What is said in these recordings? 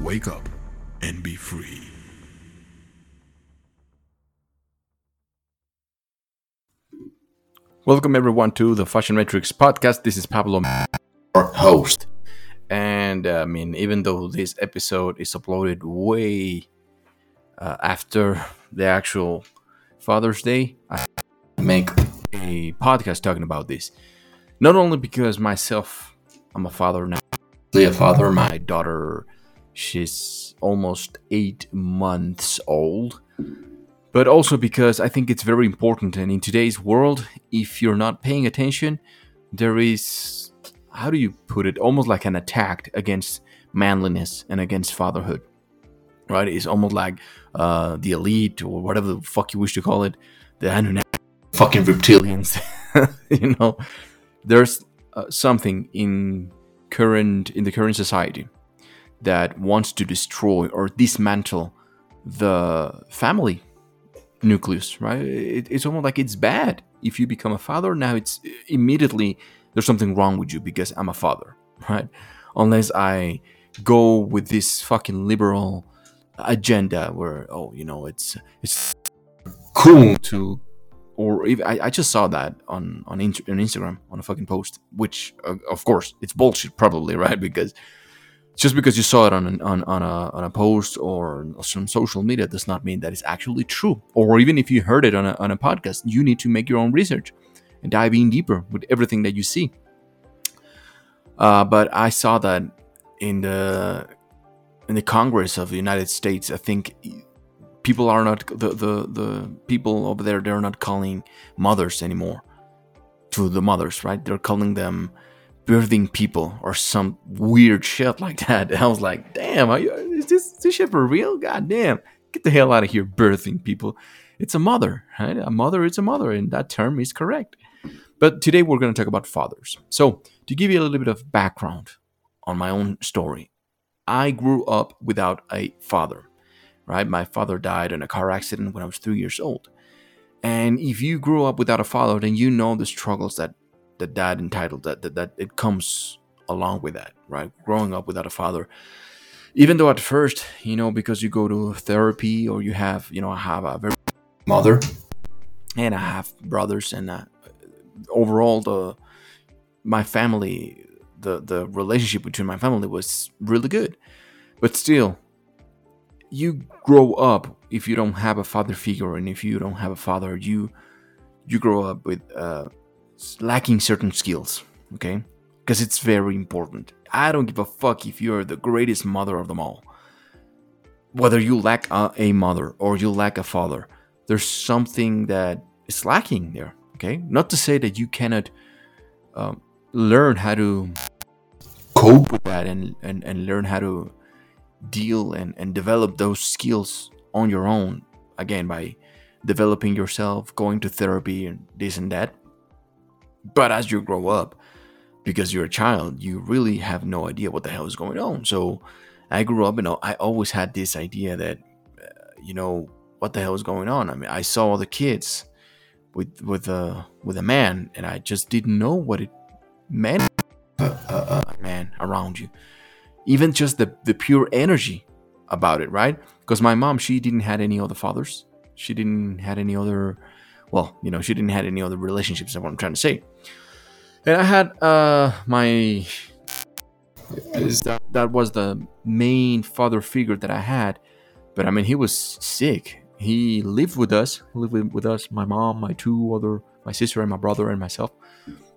Wake up and be free. Welcome everyone to the Fashion Matrix podcast. This is Pablo, our host. And uh, I mean, even though this episode is uploaded way uh, after the actual Father's Day, I make a podcast talking about this. Not only because myself, I'm a father now. A father, my daughter, she's almost eight months old but also because I think it's very important. And in today's world, if you're not paying attention, there is, how do you put it, almost like an attack against manliness and against fatherhood. Right? It's almost like uh, the elite or whatever the fuck you wish to call it, the Anunnaki, fucking reptilians. you know, there's uh, something in current in the current society that wants to destroy or dismantle the family nucleus, right? It, it's almost like it's bad if you become a father. Now it's immediately there's something wrong with you because I'm a father, right? Unless I go with this fucking liberal agenda where oh you know it's it's cool to or even, I, I just saw that on on, on Instagram on a fucking post which uh, of course it's bullshit probably right because just because you saw it on an, on, on, a, on a post or some social media does not mean that it's actually true. Or even if you heard it on a, on a podcast, you need to make your own research and dive in deeper with everything that you see. Uh, but I saw that in the in the Congress of the United States, I think people are not the, the, the people over there. They're not calling mothers anymore to the mothers, right? They're calling them birthing people or some weird shit like that. And I was like, damn, you, is this, this shit for real? God damn. Get the hell out of here, birthing people. It's a mother, right? A mother is a mother, and that term is correct. But today we're going to talk about fathers. So, to give you a little bit of background on my own story, I grew up without a father, right? My father died in a car accident when I was three years old. And if you grew up without a father, then you know the struggles that that that entitled that, that that it comes along with that right? Growing up without a father even though at first you know because you go to therapy or you have you know i have a very mother and i have brothers and uh, overall the my family the the relationship between my family was really good. But still you grow up if you don't have a father figure and if you don't have a father you you grow up with uh, lacking certain skills, okay? Because it's very important. I don't give a fuck if you're the greatest mother of them all. Whether you lack a, a mother or you lack a father, there's something that is lacking there, okay? Not to say that you cannot um, learn how to cope with that and, and, and learn how to deal and, and develop those skills on your own, again, by developing yourself, going to therapy, and this and that. But as you grow up, because you're a child, you really have no idea what the hell is going on. So I grew up and I always had this idea that, uh, you know, what the hell is going on? I mean, I saw the kids with with a with a man, and I just didn't know what it meant. Uh, uh, uh, man around you, even just the the pure energy about it, right? Because my mom, she didn't had any other fathers. She didn't had any other well, you know, she didn't have any other relationships. That's what I'm trying to say. And I had uh my is that that was the main father figure that I had, but I mean he was sick. He lived with us, lived with, with us, my mom, my two other, my sister and my brother and myself.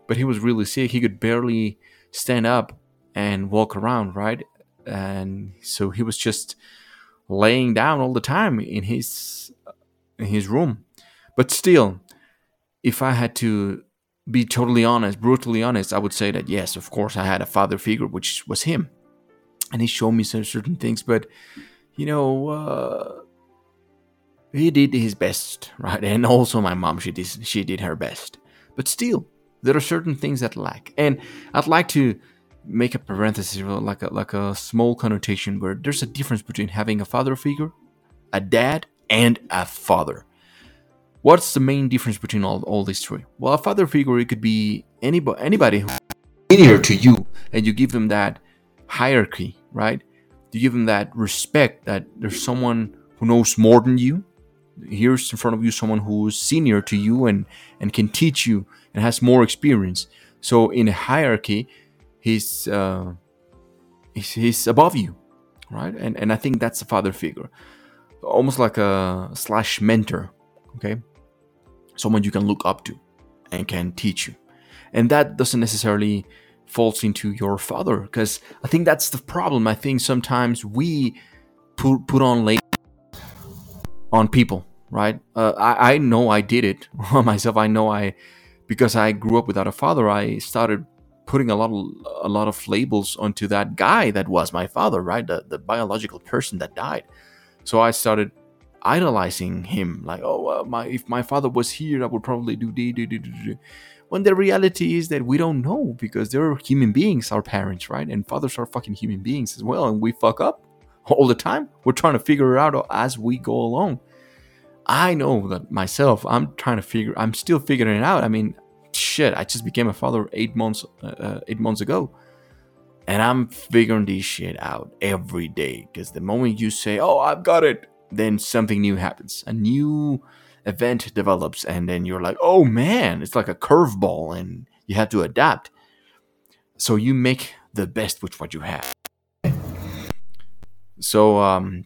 But he was really sick. He could barely stand up and walk around, right? And so he was just laying down all the time in his in his room but still, if I had to be totally honest, brutally honest, I would say that yes, of course, I had a father figure, which was him. And he showed me some certain things, but you know, uh, he did his best, right? And also my mom, she did, she did her best. But still, there are certain things that lack. And I'd like to make a parenthesis, like a, like a small connotation where there's a difference between having a father figure, a dad, and a father. What's the main difference between all, all these three? Well, a father figure, it could be anybody, anybody who's to you, and you give them that hierarchy, right? You give them that respect that there's someone who knows more than you. Here's in front of you someone who's senior to you and, and can teach you and has more experience. So in a hierarchy, he's uh, he's, he's above you, right? And and I think that's a father figure, almost like a slash mentor, okay? Someone you can look up to and can teach you, and that doesn't necessarily falls into your father because I think that's the problem. I think sometimes we put put on labels on people, right? Uh, I I know I did it on myself. I know I because I grew up without a father. I started putting a lot of a lot of labels onto that guy that was my father, right? The the biological person that died. So I started idolizing him, like, oh, uh, my if my father was here, I would probably do do do do do. When the reality is that we don't know because they're human beings, our parents, right? And fathers are fucking human beings as well, and we fuck up all the time. We're trying to figure it out as we go along. I know that myself. I'm trying to figure. I'm still figuring it out. I mean, shit, I just became a father eight months uh, uh, eight months ago, and I'm figuring this shit out every day. Because the moment you say, "Oh, I've got it," then something new happens. A new event develops, and then you're like, "Oh man!" It's like a curveball, and you have to adapt. So you make the best with what you have. So, um,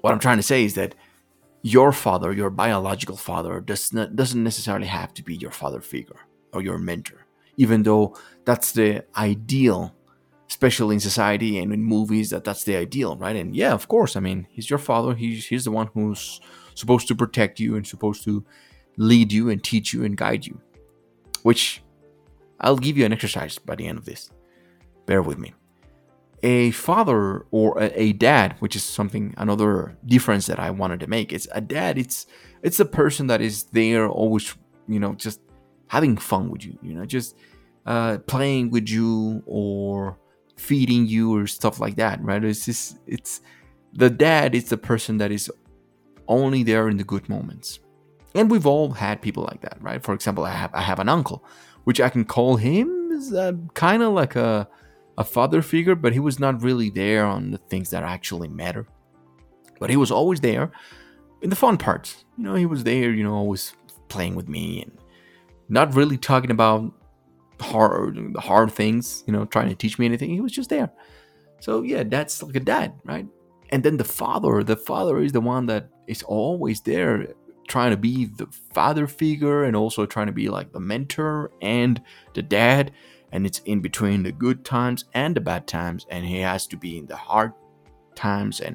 what I'm trying to say is that your father, your biological father, does not, doesn't necessarily have to be your father figure or your mentor, even though that's the ideal, especially in society and in movies. That that's the ideal, right? And yeah, of course, I mean, he's your father. He's he's the one who's supposed to protect you and supposed to lead you and teach you and guide you. Which I'll give you an exercise by the end of this. Bear with me a father or a, a, dad, which is something another difference that I wanted to make. It's a dad. It's it's a person that is there, always you know, just having fun with you. You know, just uh, playing with you or feeding you or stuff like that. Right? It's just it's the dad is the person that is only there in the good moments. And we've all had people like that, right? For example, I have I have an uncle, which I can call him kind of like a a father figure, but he was not really there on the things that actually matter. But he was always there in the fun parts. You know, he was there, you know, always playing with me and not really talking about hard hard things, you know, trying to teach me anything. He was just there. So yeah, that's like a dad, right? And then the father, the father is the one that is always there trying to be the father figure and also trying to be like the mentor and the dad and it's in between the good times and the bad times and he has to be in the hard times and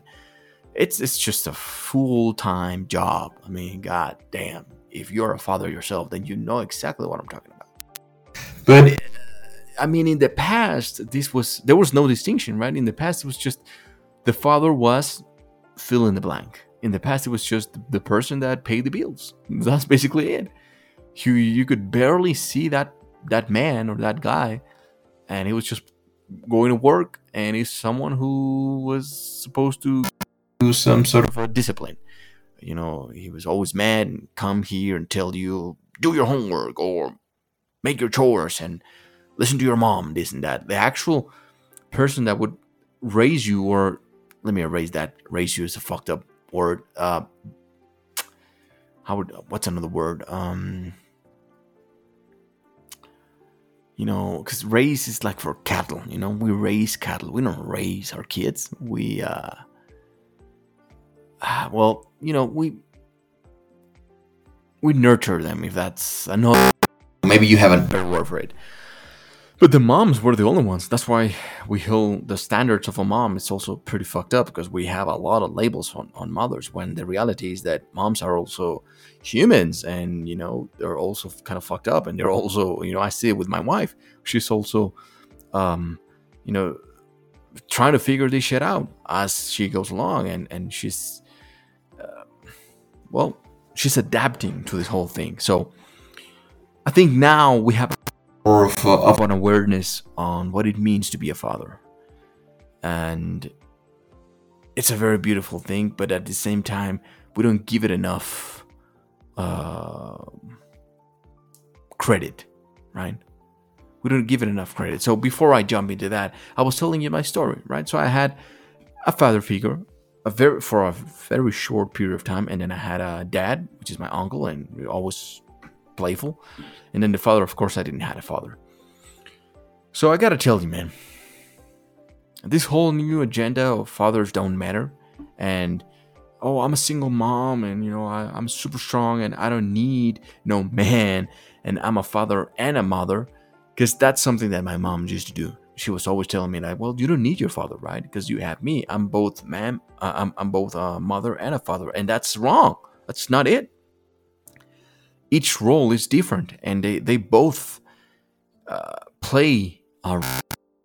it's it's just a full-time job i mean god damn if you're a father yourself then you know exactly what i'm talking about but i mean in the past this was there was no distinction right? In the past it was just the father was fill in the blank. In the past it was just the person that paid the bills. That's basically it. You you could barely see that that man or that guy, and he was just going to work, and he's someone who was supposed to do some sort of a discipline. You know, he was always mad and come here and tell you do your homework or make your chores and listen to your mom, this and that. The actual person that would raise you, or let me erase that. Raise you is a fucked up word. Uh, how would what's another word? Um, you know, because raise is like for cattle, you know, we raise cattle. We don't raise our kids. We, uh, ah, well, you know, we, we nurture them if that's another. Maybe you have a better word for it. But the moms were the only ones. That's why we hold the standards of a mom. It's also pretty fucked up because we have a lot of labels on, on mothers when the reality is that moms are also humans and you know they're also kind of fucked up and they're also you know i see it with my wife she's also um you know trying to figure this shit out as she goes along, and and she's, uh, well, she's adapting to this whole thing. So I think now we have more of, uh, of an awareness on what it means to be a father, and it's a very beautiful thing. But at the same time, we don't give it enough uh, credit, right? We don't give it enough credit. So before I jump into that, I was telling you my story, right? So I had a father figure, a very for a very short period of time, and then I had a dad, which is my uncle, and we always playful, and then the father. Of course, I didn't have a father. So I gotta tell you, man, this whole new agenda of fathers don't matter, and oh, I'm a single mom, and you know I, I'm super strong, and I don't need no man, and I'm a father and a mother because that's something that my mom used to do. She was always telling me like, "Well, you don't need your father, right? Because you have me. I'm both man. Uh, I'm I'm both a mother and a father, and that's wrong. That's not it. Each role is different, and they they both uh, play a.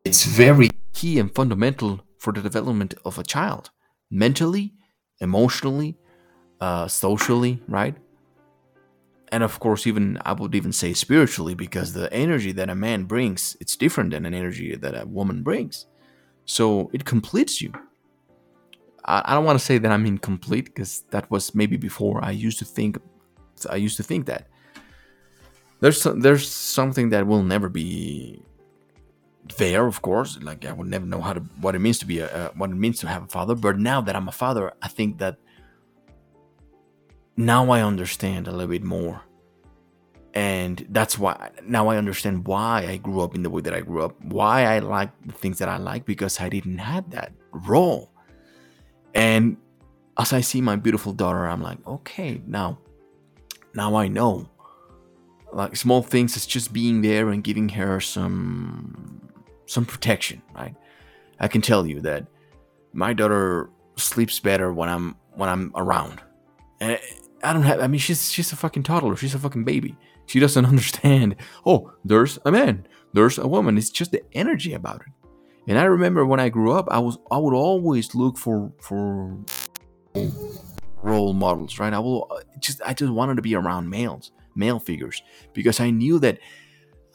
It's very key and fundamental for the development of a child, mentally, emotionally, uh, socially, right? and of course even i would even say spiritually because the energy that a man brings it's different than an energy that a woman brings so it completes you i, I don't want to say that i'm incomplete because that was maybe before i used to think i used to think that there's there's something that will never be there of course like i would never know how to what it means to be a, uh, what it means to have a father but now that i'm a father i think that now I understand a little bit more. And that's why now I understand why I grew up in the way that I grew up, why I like the things that I like because I didn't have that role. And as I see my beautiful daughter, I'm like, okay, now, now I know. Like small things, it's just being there and giving her some some protection, right? I can tell you that my daughter sleeps better when I'm when I'm around. And I don't have. I mean, she's she's a fucking toddler. She's a fucking baby. She doesn't understand. Oh, there's a man. There's a woman. It's just the energy about it. And I remember when I grew up, I was I would always look for for role models, right? I will just I just wanted to be around males, male figures, because I knew that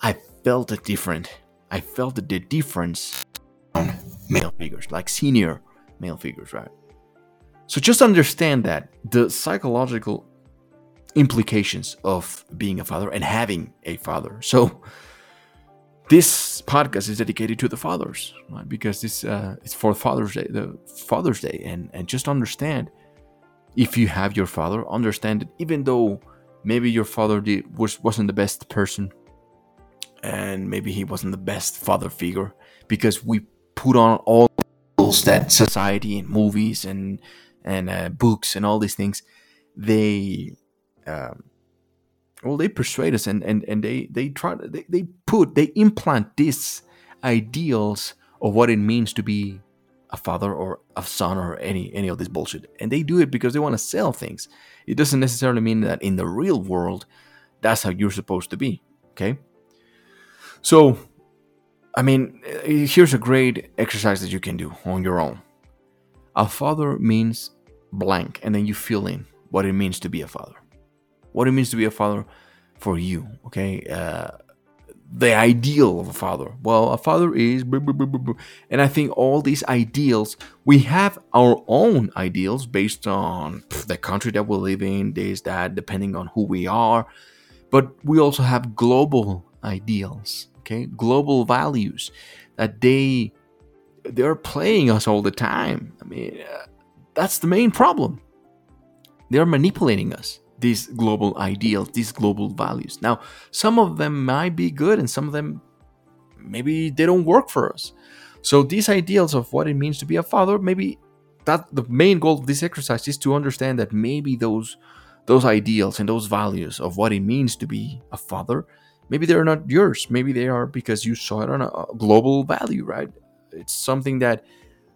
I felt a different. I felt the difference on male figures, like senior male figures, right? So just understand that the psychological implications of being a father and having a father. So this podcast is dedicated to the fathers, right? Because this uh, it's for Father's Day, the Father's Day, and and just understand if you have your father, understand it, even though maybe your father did, was wasn't the best person, and maybe he wasn't the best father figure, because we put on all that society and movies and and uh, books and all these things, they um, well they persuade us and and and they they try they, they put they implant these ideals of what it means to be a father or a son or any any of this bullshit. And they do it because they want to sell things. It doesn't necessarily mean that in the real world that's how you're supposed to be okay? So i mean here's a great exercise that you can do on your own. A father means blank and then you fill in what it means to be a father. What it means to be a father for you okay? Uh, the ideal of a father. Well a father is and i think all these ideals we have our own ideals based on the country that we live in this that depending on who we are. But we also have global ideals okay? Global values that they they're playing us all the time. I mean uh, that's the main problem. They're manipulating us, these global ideals, these global values. Now, some of them might be good and some of them maybe they don't work for us. So these ideals of what it means to be a father, maybe that the main goal of this exercise is to understand that maybe those those ideals and those values of what it means to be a father, maybe they're not yours. Maybe they are because you saw it on a global value, right? It's something that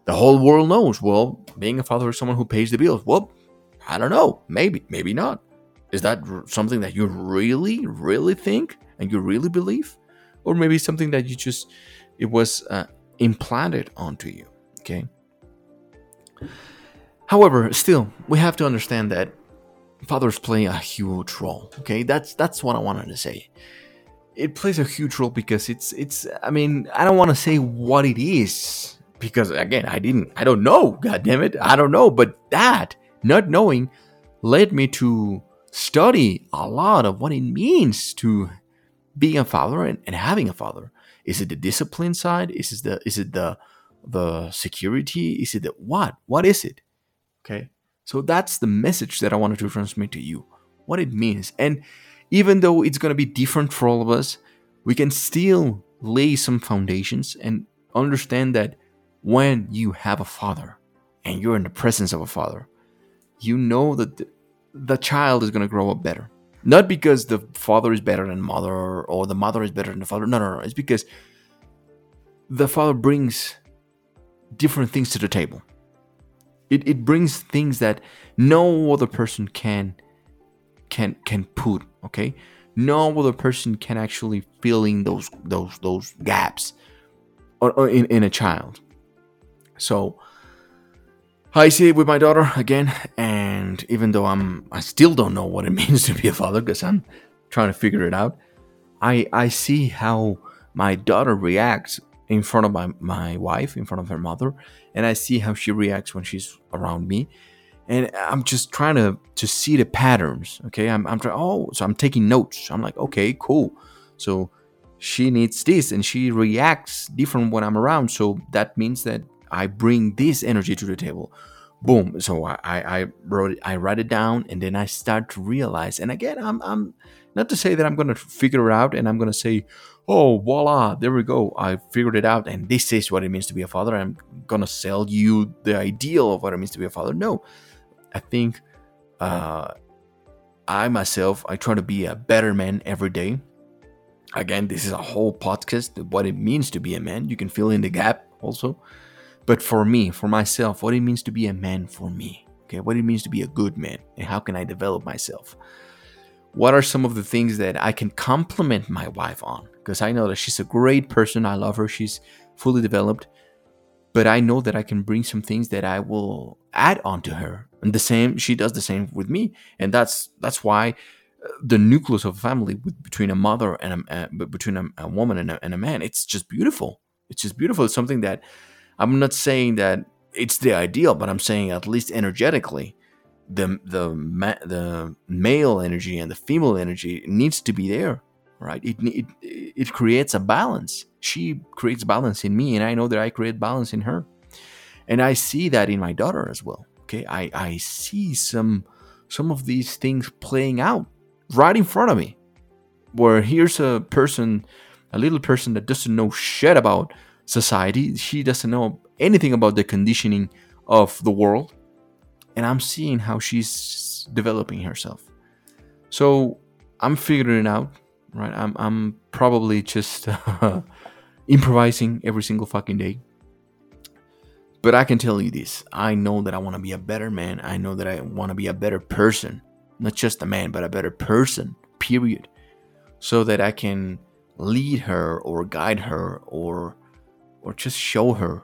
the whole world knows. Well, being a father is someone who pays the bills. Well, I don't know. Maybe, maybe not. Is that something that you really, really think and you really believe? Or maybe something that you just, it was uh, implanted onto you. Okay. However, still, we have to understand that fathers play a huge role. Okay, that's that's what I wanted to say. It plays a huge role because it's it's. I mean, I don't want to say what it is because again, I didn't. I don't know. God damn it, I don't know. But that not knowing led me to study a lot of what it means to being a father and, and having a father. Is it the discipline side? Is it the is it the the security? Is it the what? What is it? Okay. So that's the message that I wanted to transmit to you. What it means. And even though it's gonna be different for all of us, we can still lay some foundations and understand that when you have a father and you're in the presence of a father, you know that the, child is going to grow up better. Not because the father is better than mother or the mother is better than the father. No, no, no. It's because the father brings different things to the table. It, it brings things that no other person can can can put. Okay, no other person can actually fill in those those those gaps or, or in, in a child. So I see it with my daughter again, and even though I'm, I still don't know what it means to be a father because I'm trying to figure it out. I I see how my daughter reacts in front of my, my wife, in front of her mother, and I see how she reacts when she's around me, and I'm just trying to to see the patterns. Okay, I'm I'm trying. Oh, so I'm taking notes. I'm like, okay, cool. So she needs this, and she reacts different when I'm around. So that means that I bring this energy to the table. Boom. So I, I wrote it, I write it down and then I start to realize. And again, I'm I'm not to say that I'm gonna figure it out and I'm gonna say, oh voila, there we go. I figured it out and this is what it means to be a father. I'm gonna sell you the ideal of what it means to be a father. No. I think uh I myself I try to be a better man every day. Again, this is a whole podcast what it means to be a man. You can fill in the gap also but for me, for myself, what it means to be a man for me. Okay, what it means to be a good man, and how can I develop myself? What are some of the things that I can compliment my wife on? Because I know that she's a great person. I love her. She's fully developed. But I know that I can bring some things that I will add on to her. And the same, she does the same with me. And that's that's why uh, the nucleus of a family with, between a mother and a, uh, between a, a woman and a, and a man, it's just beautiful. It's just beautiful. It's something that I'm not saying that it's the ideal, but I'm saying at least energetically, the the ma- the male energy and the female energy needs to be there, right? It, it it creates a balance. She creates balance in me, and I know that I create balance in her, and I see that in my daughter as well. Okay, I I see some some of these things playing out right in front of me, where here's a person, a little person that doesn't know shit about society. She doesn't know anything about the conditioning of the world. And I'm seeing how she's developing herself. So I'm figuring it out, right? I'm, I'm probably just uh, improvising every single fucking day. But I can tell you this I know that I want to be a better man. I know that I want to be a better person. Not just a man, but a better person, period. So that I can lead her or guide her or or just show her,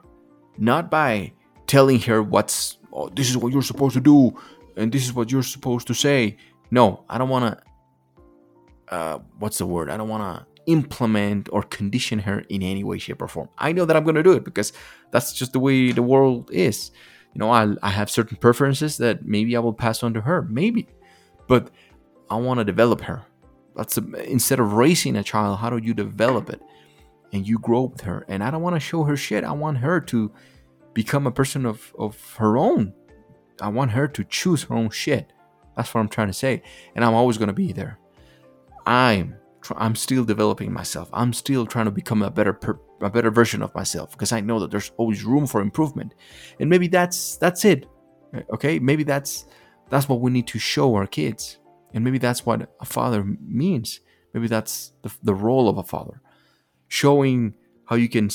not by telling her what's oh, this is what you're supposed to do and this is what you're supposed to say. No, I don't want to. Uh, what's the word? I don't want to implement or condition her in any way, shape, or form. I know that I'm going to do it because that's just the way the world is. You know, I, I have certain preferences that maybe I will pass on to her, maybe, but I want to develop her. That's a, instead of raising a child, how do you develop it? And you grow with her. And I don't want to show her shit. I want her to become a person of, of her own. I want her to choose her own shit. That's what I'm trying to say. And I'm always going to be there. I'm I'm still developing myself. I'm still trying to become a better per, a better version of myself because I know that there's always room for improvement. And maybe that's that's it. Okay? Maybe that's that's what we need to show our kids. And maybe that's what a father means. Maybe that's the, the role of a father showing how you can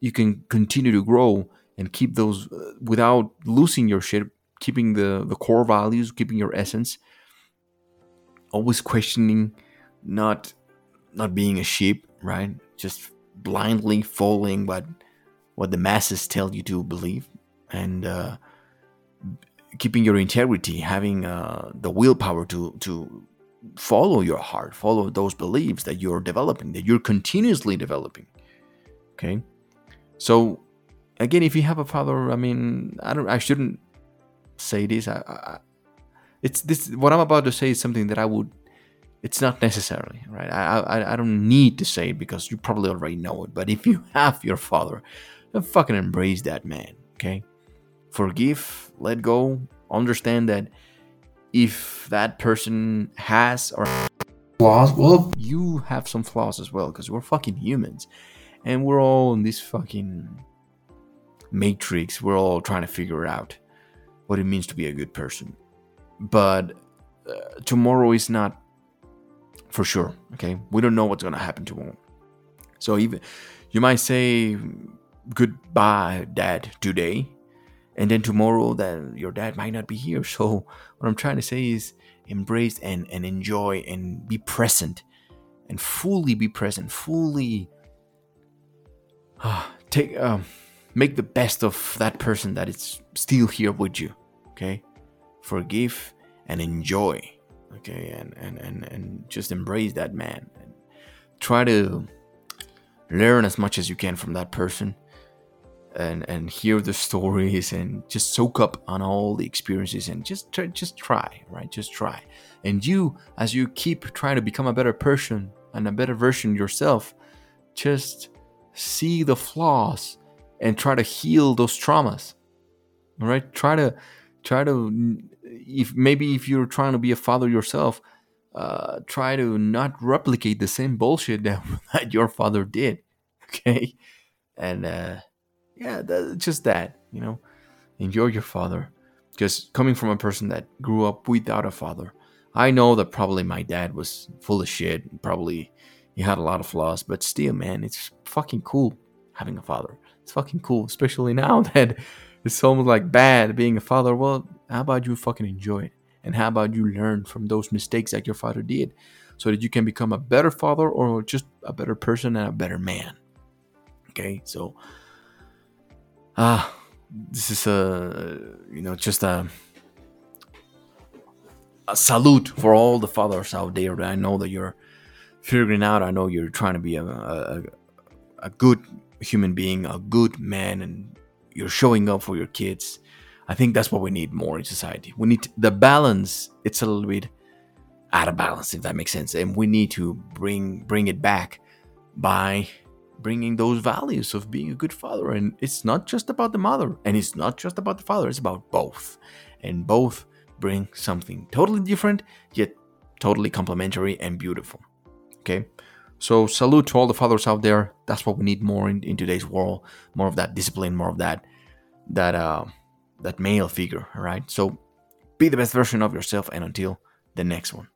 you can continue to grow and keep those uh, without losing your shit keeping the the core values keeping your essence. Always questioning not not being a sheep right? Just blindly following what what the masses tell you to believe and uh, keeping your integrity having uh, the willpower to to follow your heart follow those beliefs that you're developing that you're continuously developing okay? So again if you have a father i mean i don't i shouldn't say this I, I it's this what i'm about to say is something that i would it's not necessarily right? I, I i don't need to say it because you probably already know it but if you have your father then fucking embrace that man okay? Forgive let go understand that if that person has or flaws? Well you have some flaws as well because we're fucking humans. And we're all in this fucking matrix. We're all trying to figure out what it means to be a good person. But uh, tomorrow is not for sure. Okay, we don't know what's gonna happen tomorrow. So even you might say goodbye, dad, today, and then tomorrow that your dad might not be here. So what I'm trying to say is embrace and and enjoy and be present and fully be present, fully uh, take um, make the best of that person that is still here with you. Okay, forgive and enjoy okay and and and, and just embrace that man and try to learn as much as you can from that person and and hear the stories and just soak up on all the experiences and just try, just try right? Just try. And you as you keep trying to become a better person and a better version yourself just see the flaws and try to heal those traumas all right? Try to try to if maybe if you're trying to be a father yourself uh, try to not replicate the same bullshit that, that your father did okay? And uh, yeah that, just that you know? Enjoy your father. Because coming from a person that grew up without a father. I know that probably my dad was full of shit probably he had a lot of flaws but still man it's fucking cool having a father. It's fucking cool especially now that it's almost like bad being a father. Well how about you fucking enjoy it? And how about you learn from those mistakes that your father did so that you can become a better father or just a better person and a better man? Okay, so ah, this is a you know just a a salute for all the fathers out there. I know that you're figuring out. I know you're trying to be a, a, a good human being, a good man, and you're showing up for your kids. I think that's what we need more in society. We need to, the balance. It's a little bit out of balance, if that makes sense, and we need to bring bring it back by bringing those values of being a good father. And it's not just about the mother, and it's not just about the father. It's about both, and both bring something totally different yet totally complementary and beautiful. Okay. So salute to all the fathers out there. That's what we need more in, in today's world. More of that discipline, more of that that uh that male figure, all right? So be the best version of yourself and until the next one.